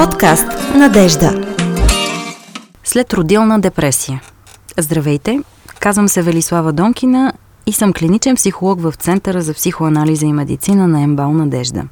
Подкаст Надежда. След родилна депресия. Здравейте, казвам се Велислава Донкина и съм клиничен психолог в Центъра за психоанализа и медицина на Ембал Надежда.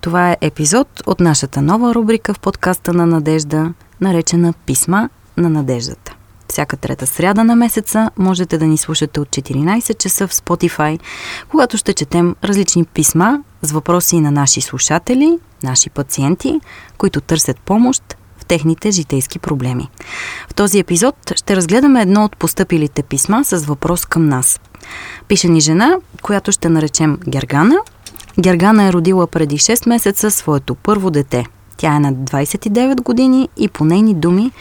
Това е епизод от нашата нова рубрика в подкаста на Надежда, наречена Писма на надеждата. Всяка трета сряда на месеца можете да ни слушате от 14 часа в Spotify, когато ще четем различни писма с въпроси на наши слушатели, наши пациенти, които търсят помощ в техните житейски проблеми. В този епизод ще разгледаме едно от постъпилите писма с въпрос към нас. Пише ни жена, която ще наречем Гергана. Гергана е родила преди 6 месеца своето първо дете. Тя е на 29 години и по нейни думи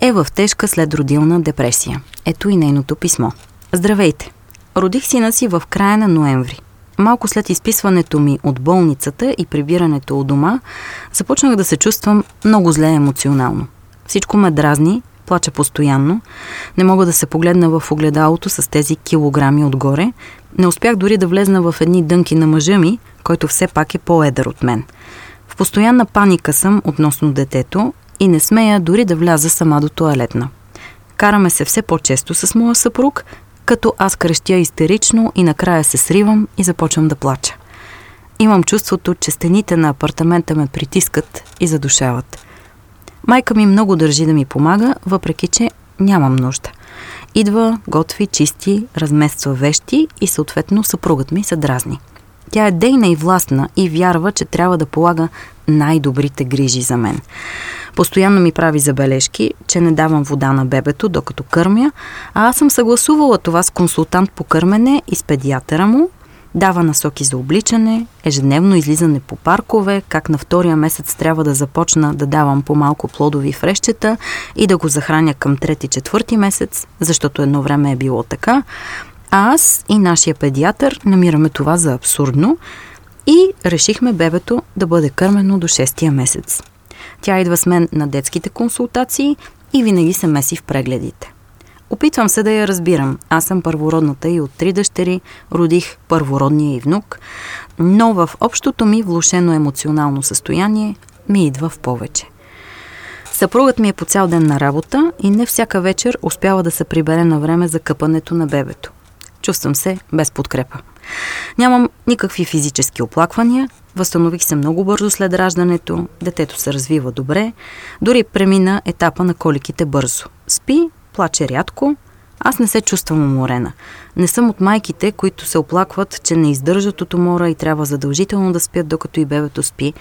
е в тежка следродилна депресия. Ето и нейното писмо. Здравейте! Родих сина си в края на ноември. Малко след изписването ми от болницата и прибирането от дома, започнах да се чувствам много зле емоционално. Всичко ме дразни, плача постоянно, не мога да се погледна в огледалото с тези килограми отгоре, не успях дори да влезна в едни дънки на мъжа ми, който все пак е по-едър от мен. В постоянна паника съм относно детето и не смея дори да вляза сама до туалетна. Караме се все по-често с моя съпруг, като аз крещя истерично и накрая се сривам и започвам да плача. Имам чувството, че стените на апартамента ме притискат и задушават. Майка ми много държи да ми помага, въпреки че нямам нужда. Идва, готви, чисти, размества вещи и съответно съпругът ми се дразни. Тя е дейна и властна и вярва, че трябва да полага най-добрите грижи за мен. Постоянно ми прави забележки, че не давам вода на бебето, докато кърмя, а аз съм съгласувала това с консултант по кърмене и с педиатъра му, дава насоки за обличане, ежедневно излизане по паркове, как на втория месец трябва да започна да давам по-малко плодови фрещета и да го захраня към трети-четвърти месец, защото едно време е било така. А аз и нашия педиатър намираме това за абсурдно и решихме бебето да бъде кърмено до 6 месец. Тя идва с мен на детските консултации и винаги се меси в прегледите. Опитвам се да я разбирам. Аз съм първородната и от три дъщери, родих първородния и внук, но в общото ми влушено емоционално състояние ми идва в повече. Съпругът ми е по цял ден на работа и не всяка вечер успява да се прибере на време за къпането на бебето. Чувствам се без подкрепа. Нямам никакви физически оплаквания, възстанових се много бързо след раждането, детето се развива добре, дори премина етапа на коликите бързо. Спи, плаче рядко, аз не се чувствам уморена. Не съм от майките, които се оплакват, че не издържат от умора и трябва задължително да спят, докато и бебето спи.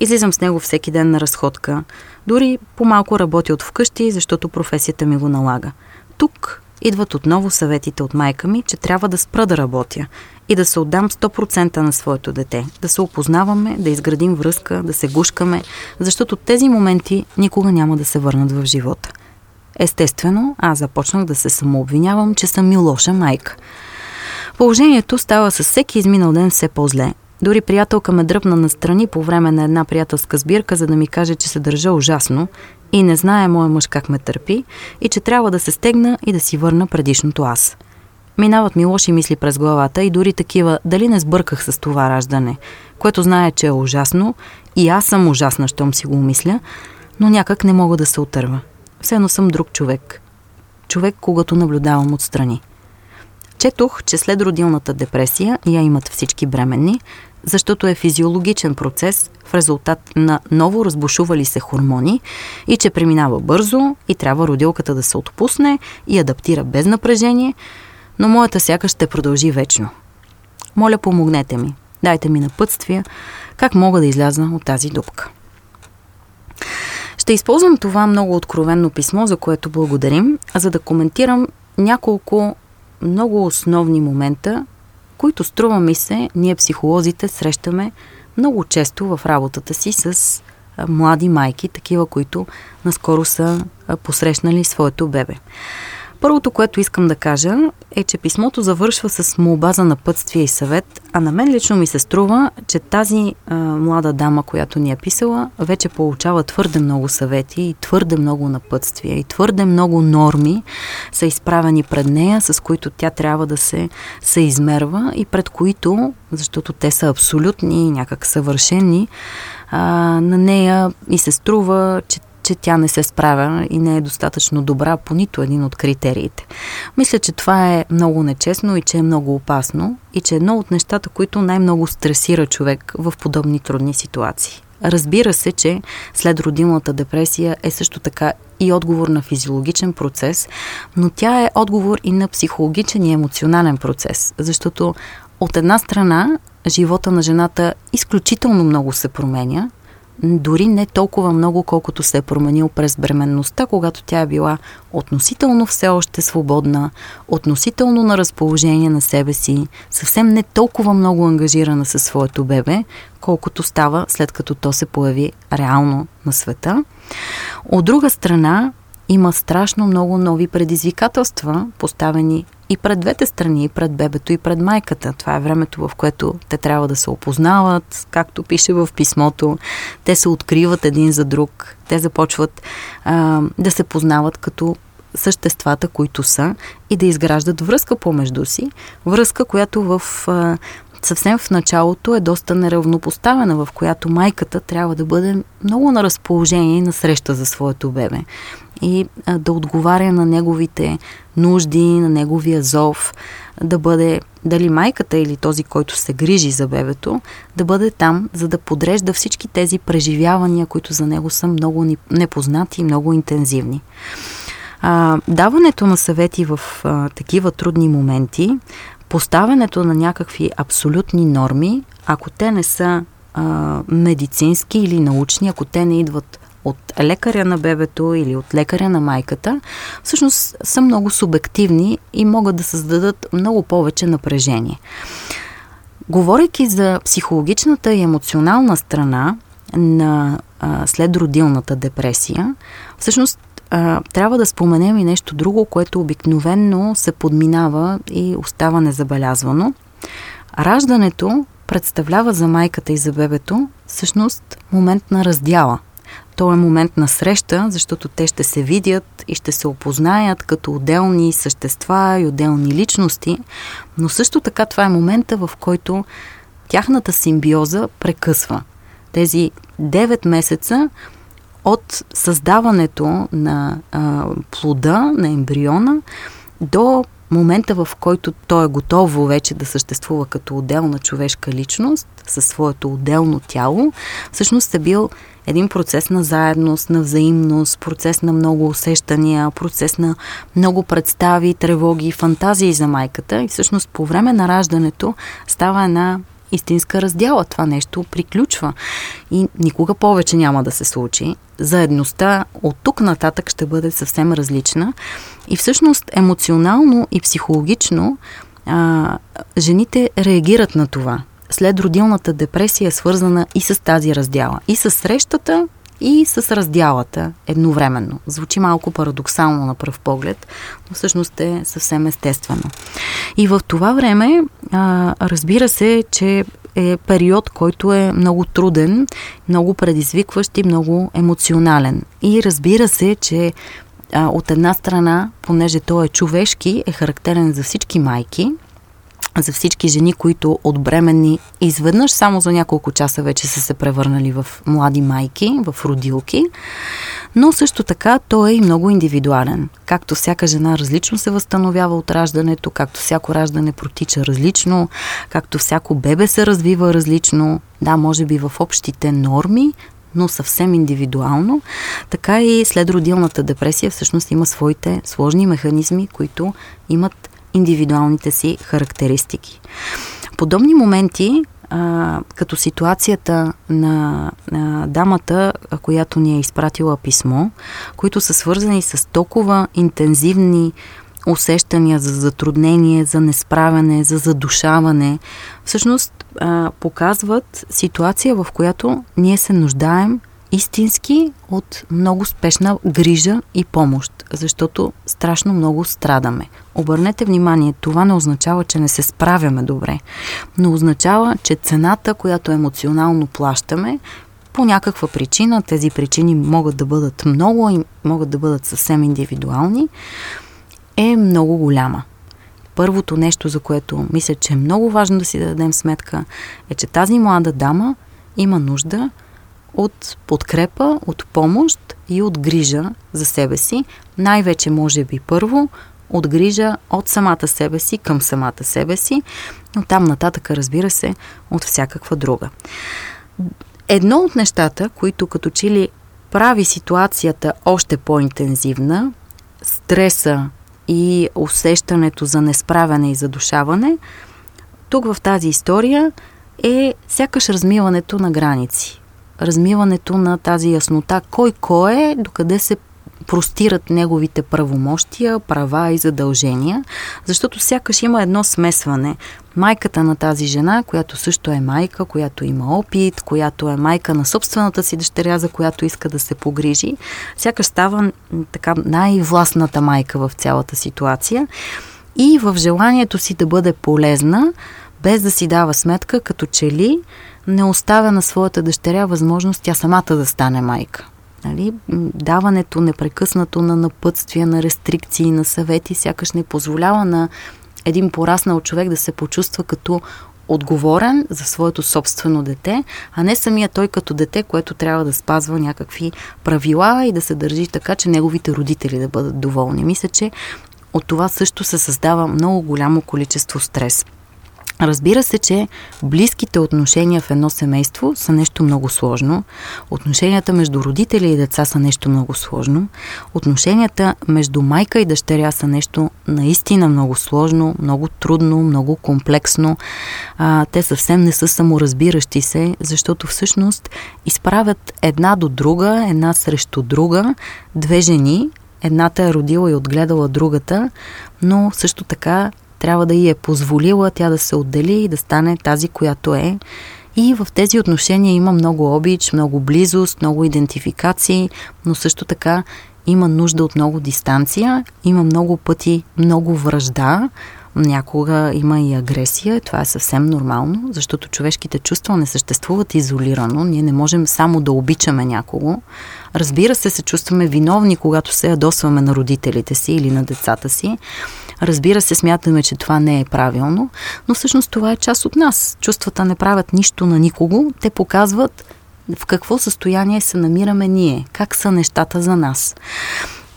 Излизам с него всеки ден на разходка. Дори по-малко работя от вкъщи, защото професията ми го налага. Тук идват отново съветите от майка ми, че трябва да спра да работя и да се отдам 100% на своето дете. Да се опознаваме, да изградим връзка, да се гушкаме, защото тези моменти никога няма да се върнат в живота. Естествено, аз започнах да се самообвинявам, че съм ми лоша майка. Положението става със всеки изминал ден все по-зле. Дори приятелка ме дръпна настрани по време на една приятелска сбирка, за да ми каже, че се държа ужасно и не знае моя мъж как ме търпи и че трябва да се стегна и да си върна предишното аз. Минават ми лоши мисли през главата и дори такива, дали не сбърках с това раждане, което знае, че е ужасно и аз съм ужасна, щом си го мисля, но някак не мога да се отърва. Все едно съм друг човек. Човек, когато наблюдавам отстрани. Четох, че след родилната депресия я имат всички бременни, защото е физиологичен процес в резултат на ново разбушували се хормони и че преминава бързо и трябва родилката да се отпусне и адаптира без напрежение, но моята сяка ще продължи вечно. Моля, помогнете ми. Дайте ми напътствия как мога да изляза от тази дупка. Ще използвам това много откровенно писмо, за което благодарим, за да коментирам няколко много основни момента, които струва ми се, ние психолозите срещаме много често в работата си с млади майки, такива, които наскоро са посрещнали своето бебе. Първото, което искам да кажа е, че писмото завършва с молба за напътствие и съвет, а на мен лично ми се струва, че тази а, млада дама, която ни е писала, вече получава твърде много съвети и твърде много напътствия и твърде много норми са изправени пред нея, с които тя трябва да се съизмерва и пред които, защото те са абсолютни и някак съвършени, а, на нея и се струва, че че тя не се справя и не е достатъчно добра по нито един от критериите. Мисля, че това е много нечестно и че е много опасно и че е едно от нещата, които най-много стресира човек в подобни трудни ситуации. Разбира се, че след родилната депресия е също така и отговор на физиологичен процес, но тя е отговор и на психологичен и емоционален процес, защото от една страна живота на жената изключително много се променя, дори не толкова много, колкото се е променил през бременността, когато тя е била относително все още свободна, относително на разположение на себе си, съвсем не толкова много ангажирана със своето бебе, колкото става след като то се появи реално на света. От друга страна, има страшно много нови предизвикателства, поставени и пред двете страни, и пред бебето, и пред майката. Това е времето, в което те трябва да се опознават, както пише в писмото. Те се откриват един за друг. Те започват а, да се познават като съществата, които са и да изграждат връзка помежду си. Връзка, която в а, съвсем в началото е доста неравнопоставена, в която майката трябва да бъде много на разположение и на среща за своето бебе и а, да отговаря на неговите нужди, на неговия зов, да бъде дали майката или този, който се грижи за бебето, да бъде там, за да подрежда всички тези преживявания, които за него са много непознати и много интензивни. А, даването на съвети в а, такива трудни моменти, поставянето на някакви абсолютни норми, ако те не са а, медицински или научни, ако те не идват от лекаря на бебето или от лекаря на майката, всъщност са много субективни и могат да създадат много повече напрежение. Говорейки за психологичната и емоционална страна на а, следродилната депресия, всъщност трябва да споменем и нещо друго, което обикновенно се подминава и остава незабелязвано. Раждането представлява за майката и за бебето всъщност момент на раздяла – то е момент на среща, защото те ще се видят и ще се опознаят като отделни същества и отделни личности, но също така това е момента, в който тяхната симбиоза прекъсва. Тези 9 месеца от създаването на а, плода, на ембриона, до момента, в който то е готово вече да съществува като отделна човешка личност, със своето отделно тяло, всъщност е бил един процес на заедност, на взаимност, процес на много усещания, процес на много представи, тревоги, фантазии за майката и всъщност по време на раждането става една истинска раздяла. Това нещо приключва и никога повече няма да се случи. Заедността от тук нататък ще бъде съвсем различна и всъщност емоционално и психологично а, жените реагират на това след родилната депресия е свързана и с тази раздяла. И с срещата, и с раздялата едновременно. Звучи малко парадоксално на пръв поглед, но всъщност е съвсем естествено. И в това време, а, разбира се, че е период, който е много труден, много предизвикващ и много емоционален. И разбира се, че а, от една страна, понеже той е човешки, е характерен за всички майки, за всички жени, които от бременни изведнъж само за няколко часа вече са се превърнали в млади майки, в родилки. Но също така той е и много индивидуален. Както всяка жена различно се възстановява от раждането, както всяко раждане протича различно, както всяко бебе се развива различно, да, може би в общите норми, но съвсем индивидуално, така и следродилната депресия всъщност има своите сложни механизми, които имат индивидуалните си характеристики. Подобни моменти, а, като ситуацията на, на дамата, която ни е изпратила писмо, които са свързани с толкова интензивни усещания за затруднение, за несправяне, за задушаване, всъщност а, показват ситуация, в която ние се нуждаем истински от много спешна грижа и помощ, защото страшно много страдаме. Обърнете внимание, това не означава, че не се справяме добре, но означава, че цената, която емоционално плащаме, по някаква причина, тези причини могат да бъдат много и могат да бъдат съвсем индивидуални, е много голяма. Първото нещо, за което мисля, че е много важно да си дадем сметка, е, че тази млада дама има нужда от подкрепа, от помощ и от грижа за себе си. Най-вече, може би, първо, от грижа от самата себе си към самата себе си, но там нататък, разбира се, от всякаква друга. Едно от нещата, които като че ли прави ситуацията още по-интензивна, стреса и усещането за несправяне и задушаване, тук в тази история е сякаш размиването на граници. Размиването на тази яснота. Кой кой е, докъде се простират неговите правомощия, права и задължения, защото сякаш има едно смесване. Майката на тази жена, която също е майка, която има опит, която е майка на собствената си дъщеря, за която иска да се погрижи, сякаш става така най-властната майка в цялата ситуация. И в желанието си да бъде полезна, без да си дава сметка, като че ли не оставя на своята дъщеря възможност тя самата да стане майка. Нали? Даването непрекъснато на напътствия, на рестрикции, на съвети, сякаш не позволява на един пораснал човек да се почувства като отговорен за своето собствено дете, а не самия той като дете, което трябва да спазва някакви правила и да се държи така, че неговите родители да бъдат доволни. Мисля, че от това също се създава много голямо количество стрес. Разбира се, че близките отношения в едно семейство са нещо много сложно. Отношенията между родители и деца са нещо много сложно. Отношенията между майка и дъщеря са нещо наистина много сложно, много трудно, много комплексно. А, те съвсем не са саморазбиращи се, защото всъщност изправят една до друга, една срещу друга, две жени, едната е родила и отгледала другата, но също така трябва да й е позволила тя да се отдели и да стане тази, която е. И в тези отношения има много обич, много близост, много идентификации, но също така има нужда от много дистанция, има много пъти много връжда, някога има и агресия, това е съвсем нормално, защото човешките чувства не съществуват изолирано, ние не можем само да обичаме някого. Разбира се, се чувстваме виновни, когато се ядосваме на родителите си или на децата си, Разбира се, смятаме, че това не е правилно, но всъщност това е част от нас. Чувствата не правят нищо на никого, те показват в какво състояние се намираме ние, как са нещата за нас.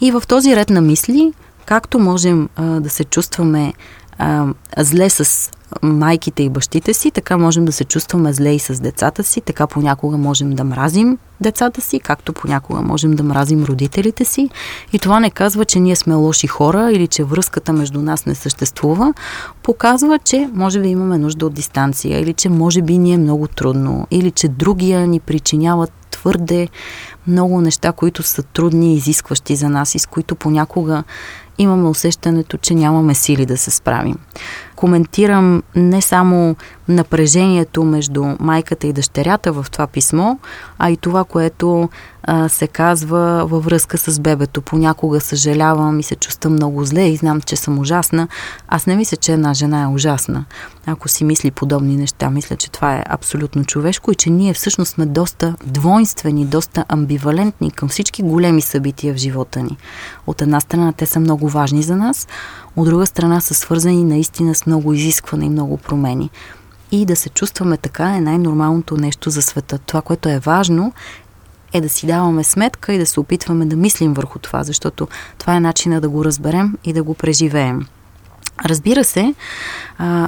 И в този ред на мисли, както можем а, да се чувстваме а, зле с майките и бащите си, така можем да се чувстваме зле и с децата си, така понякога можем да мразим децата си, както понякога можем да мразим родителите си. И това не казва, че ние сме лоши хора или че връзката между нас не съществува. Показва, че може би имаме нужда от дистанция или че може би ни е много трудно или че другия ни причиняват твърде много неща, които са трудни и изискващи за нас и с които понякога имаме усещането, че нямаме сили да се справим. Коментирам не само напрежението между майката и дъщерята в това писмо, а и това, което а, се казва във връзка с бебето. Понякога съжалявам и се чувствам много зле и знам, че съм ужасна. Аз не мисля, че една жена е ужасна. Ако си мисли подобни неща, мисля, че това е абсолютно човешко и че ние всъщност сме доста двойствени, доста амбивалентни към всички големи събития в живота ни. От една страна те са много важни за нас, от друга страна са свързани наистина с много изискване и много промени. И да се чувстваме така е най-нормалното нещо за света. Това, което е важно, е да си даваме сметка и да се опитваме да мислим върху това, защото това е начина да го разберем и да го преживеем. Разбира се,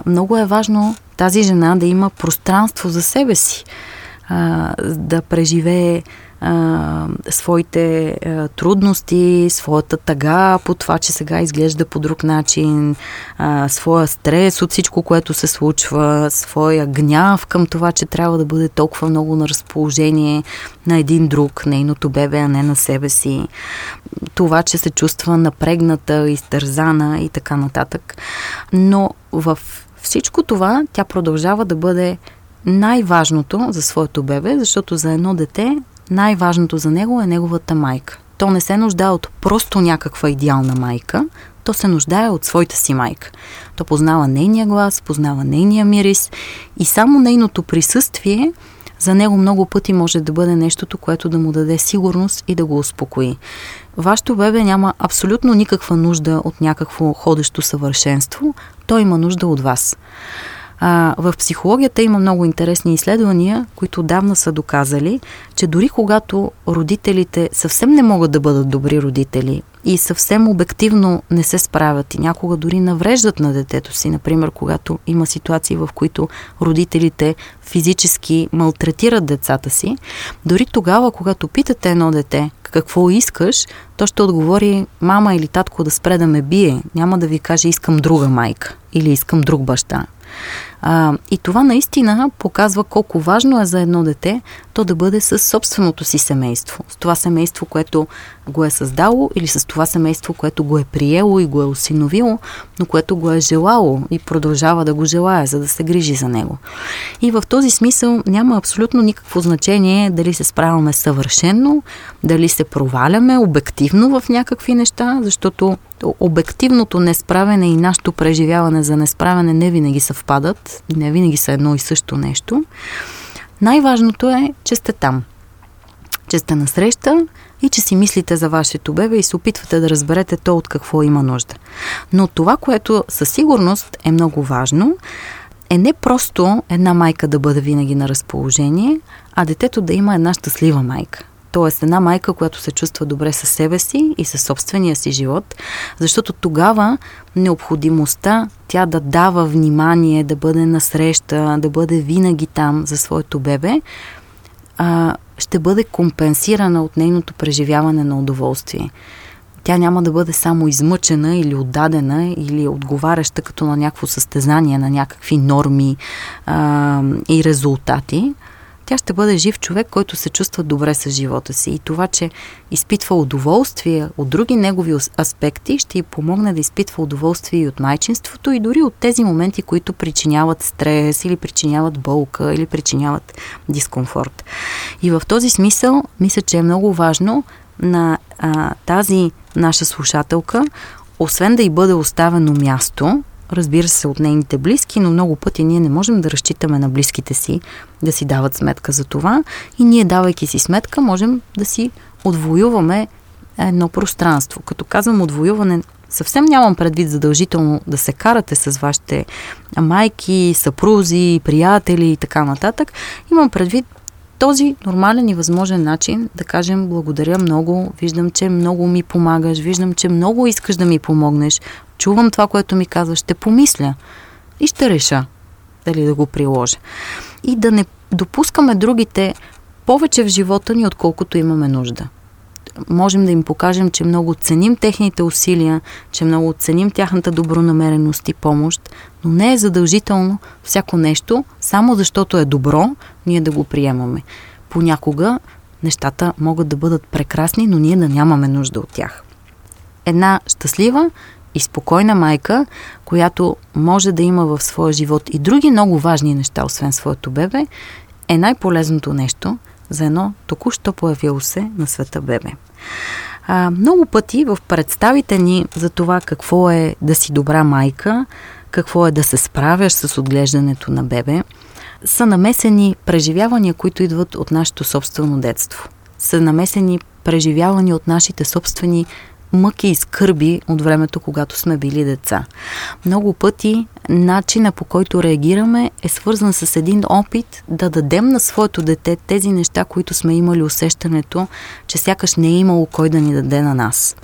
много е важно тази жена да има пространство за себе си, да преживее своите трудности, своята тъга по това, че сега изглежда по друг начин, своя стрес от всичко, което се случва, своя гняв към това, че трябва да бъде толкова много на разположение на един друг, нейното бебе, а не на себе си. Това, че се чувства напрегната, изтързана и така нататък. Но в всичко това тя продължава да бъде най-важното за своето бебе, защото за едно дете най-важното за него е неговата майка. То не се нуждае от просто някаква идеална майка, то се нуждае от своята си майка. То познава нейния глас, познава нейния мирис и само нейното присъствие за него много пъти може да бъде нещото, което да му даде сигурност и да го успокои. Вашето бебе няма абсолютно никаква нужда от някакво ходещо съвършенство, той има нужда от вас. А, в психологията има много интересни изследвания, които давна са доказали, че дори когато родителите съвсем не могат да бъдат добри родители и съвсем обективно не се справят и някога дори навреждат на детето си, например, когато има ситуации, в които родителите физически малтретират децата си, дори тогава, когато питате едно дете какво искаш, то ще отговори мама или татко да спре да ме бие. Няма да ви каже искам друга майка или искам друг баща. А, и това наистина показва колко важно е за едно дете то да бъде с собственото си семейство. С това семейство, което го е създало или с това семейство, което го е приело и го е осиновило, но което го е желало и продължава да го желая, за да се грижи за него. И в този смисъл няма абсолютно никакво значение дали се справяме съвършенно, дали се проваляме обективно в някакви неща, защото обективното несправене и нашето преживяване за несправене не винаги съвпадат, не винаги са едно и също нещо. Най-важното е, че сте там. Че сте насреща и че си мислите за вашето бебе и се опитвате да разберете то от какво има нужда. Но това, което със сигурност е много важно, е не просто една майка да бъде винаги на разположение, а детето да има една щастлива майка. Тоест една майка, която се чувства добре със себе си и със собствения си живот, защото тогава необходимостта тя да дава внимание, да бъде насреща, да бъде винаги там за своето бебе, а, ще бъде компенсирана от нейното преживяване на удоволствие. Тя няма да бъде само измъчена или отдадена или отговаряща като на някакво състезание, на някакви норми а, и резултати, тя ще бъде жив човек, който се чувства добре с живота си. И това, че изпитва удоволствие от други негови аспекти, ще й помогне да изпитва удоволствие и от майчинството, и дори от тези моменти, които причиняват стрес, или причиняват болка, или причиняват дискомфорт. И в този смисъл, мисля, че е много важно на а, тази наша слушателка, освен да й бъде оставено място, разбира се, от нейните близки, но много пъти ние не можем да разчитаме на близките си да си дават сметка за това и ние, давайки си сметка, можем да си отвоюваме едно пространство. Като казвам отвоюване, съвсем нямам предвид задължително да се карате с вашите майки, съпрузи, приятели и така нататък. Имам предвид този нормален и възможен начин да кажем благодаря много, виждам, че много ми помагаш, виждам, че много искаш да ми помогнеш, чувам това, което ми казваш, ще помисля и ще реша дали да го приложа. И да не допускаме другите повече в живота ни, отколкото имаме нужда. Можем да им покажем, че много ценим техните усилия, че много ценим тяхната добронамереност и помощ, но не е задължително всяко нещо, само защото е добро, ние да го приемаме. Понякога нещата могат да бъдат прекрасни, но ние да нямаме нужда от тях. Една щастлива и спокойна майка, която може да има в своя живот и други много важни неща, освен своето бебе, е най-полезното нещо за едно току-що появило се на света бебе. А, много пъти в представите ни за това какво е да си добра майка, какво е да се справяш с отглеждането на бебе, са намесени преживявания, които идват от нашето собствено детство. Са намесени преживявания от нашите собствени мъки и скърби от времето, когато сме били деца. Много пъти начина по който реагираме е свързан с един опит да дадем на своето дете тези неща, които сме имали усещането, че сякаш не е имало кой да ни даде на нас.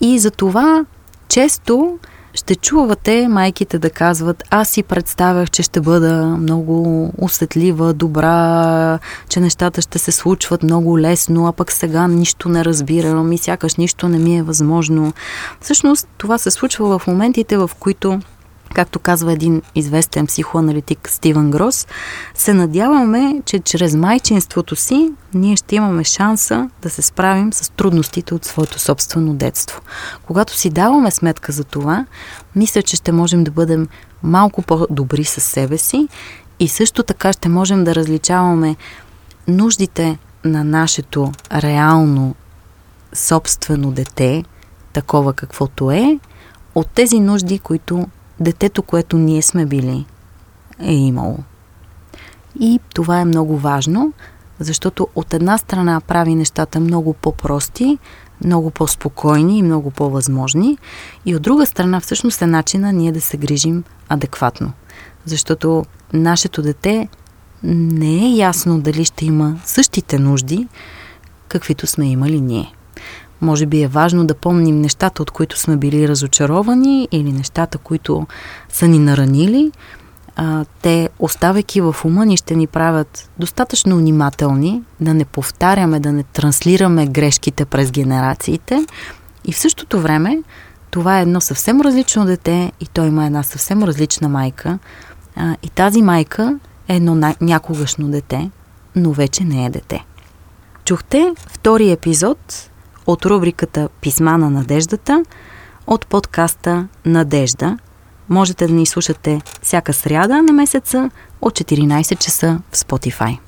И за това често ще чувате майките да казват, аз си представях, че ще бъда много усетлива, добра, че нещата ще се случват много лесно, а пък сега нищо не разбирам и сякаш нищо не ми е възможно. Всъщност това се случва в моментите, в които както казва един известен психоаналитик Стивен Грос, се надяваме, че чрез майчинството си ние ще имаме шанса да се справим с трудностите от своето собствено детство. Когато си даваме сметка за това, мисля, че ще можем да бъдем малко по-добри със себе си и също така ще можем да различаваме нуждите на нашето реално собствено дете, такова каквото е, от тези нужди, които детето, което ние сме били, е имало. И това е много важно, защото от една страна прави нещата много по-прости, много по-спокойни и много по-възможни, и от друга страна всъщност е начина ние да се грижим адекватно. Защото нашето дете не е ясно дали ще има същите нужди, каквито сме имали ние. Може би е важно да помним нещата, от които сме били разочаровани или нещата, които са ни наранили. А, те, оставайки в ума ни, ще ни правят достатъчно внимателни, да не повтаряме, да не транслираме грешките през генерациите. И в същото време това е едно съвсем различно дете и той има една съвсем различна майка. А, и тази майка е едно някогашно дете, но вече не е дете. Чухте втори епизод от рубриката Писма на надеждата от подкаста Надежда. Можете да ни слушате всяка сряда на месеца от 14 часа в Spotify.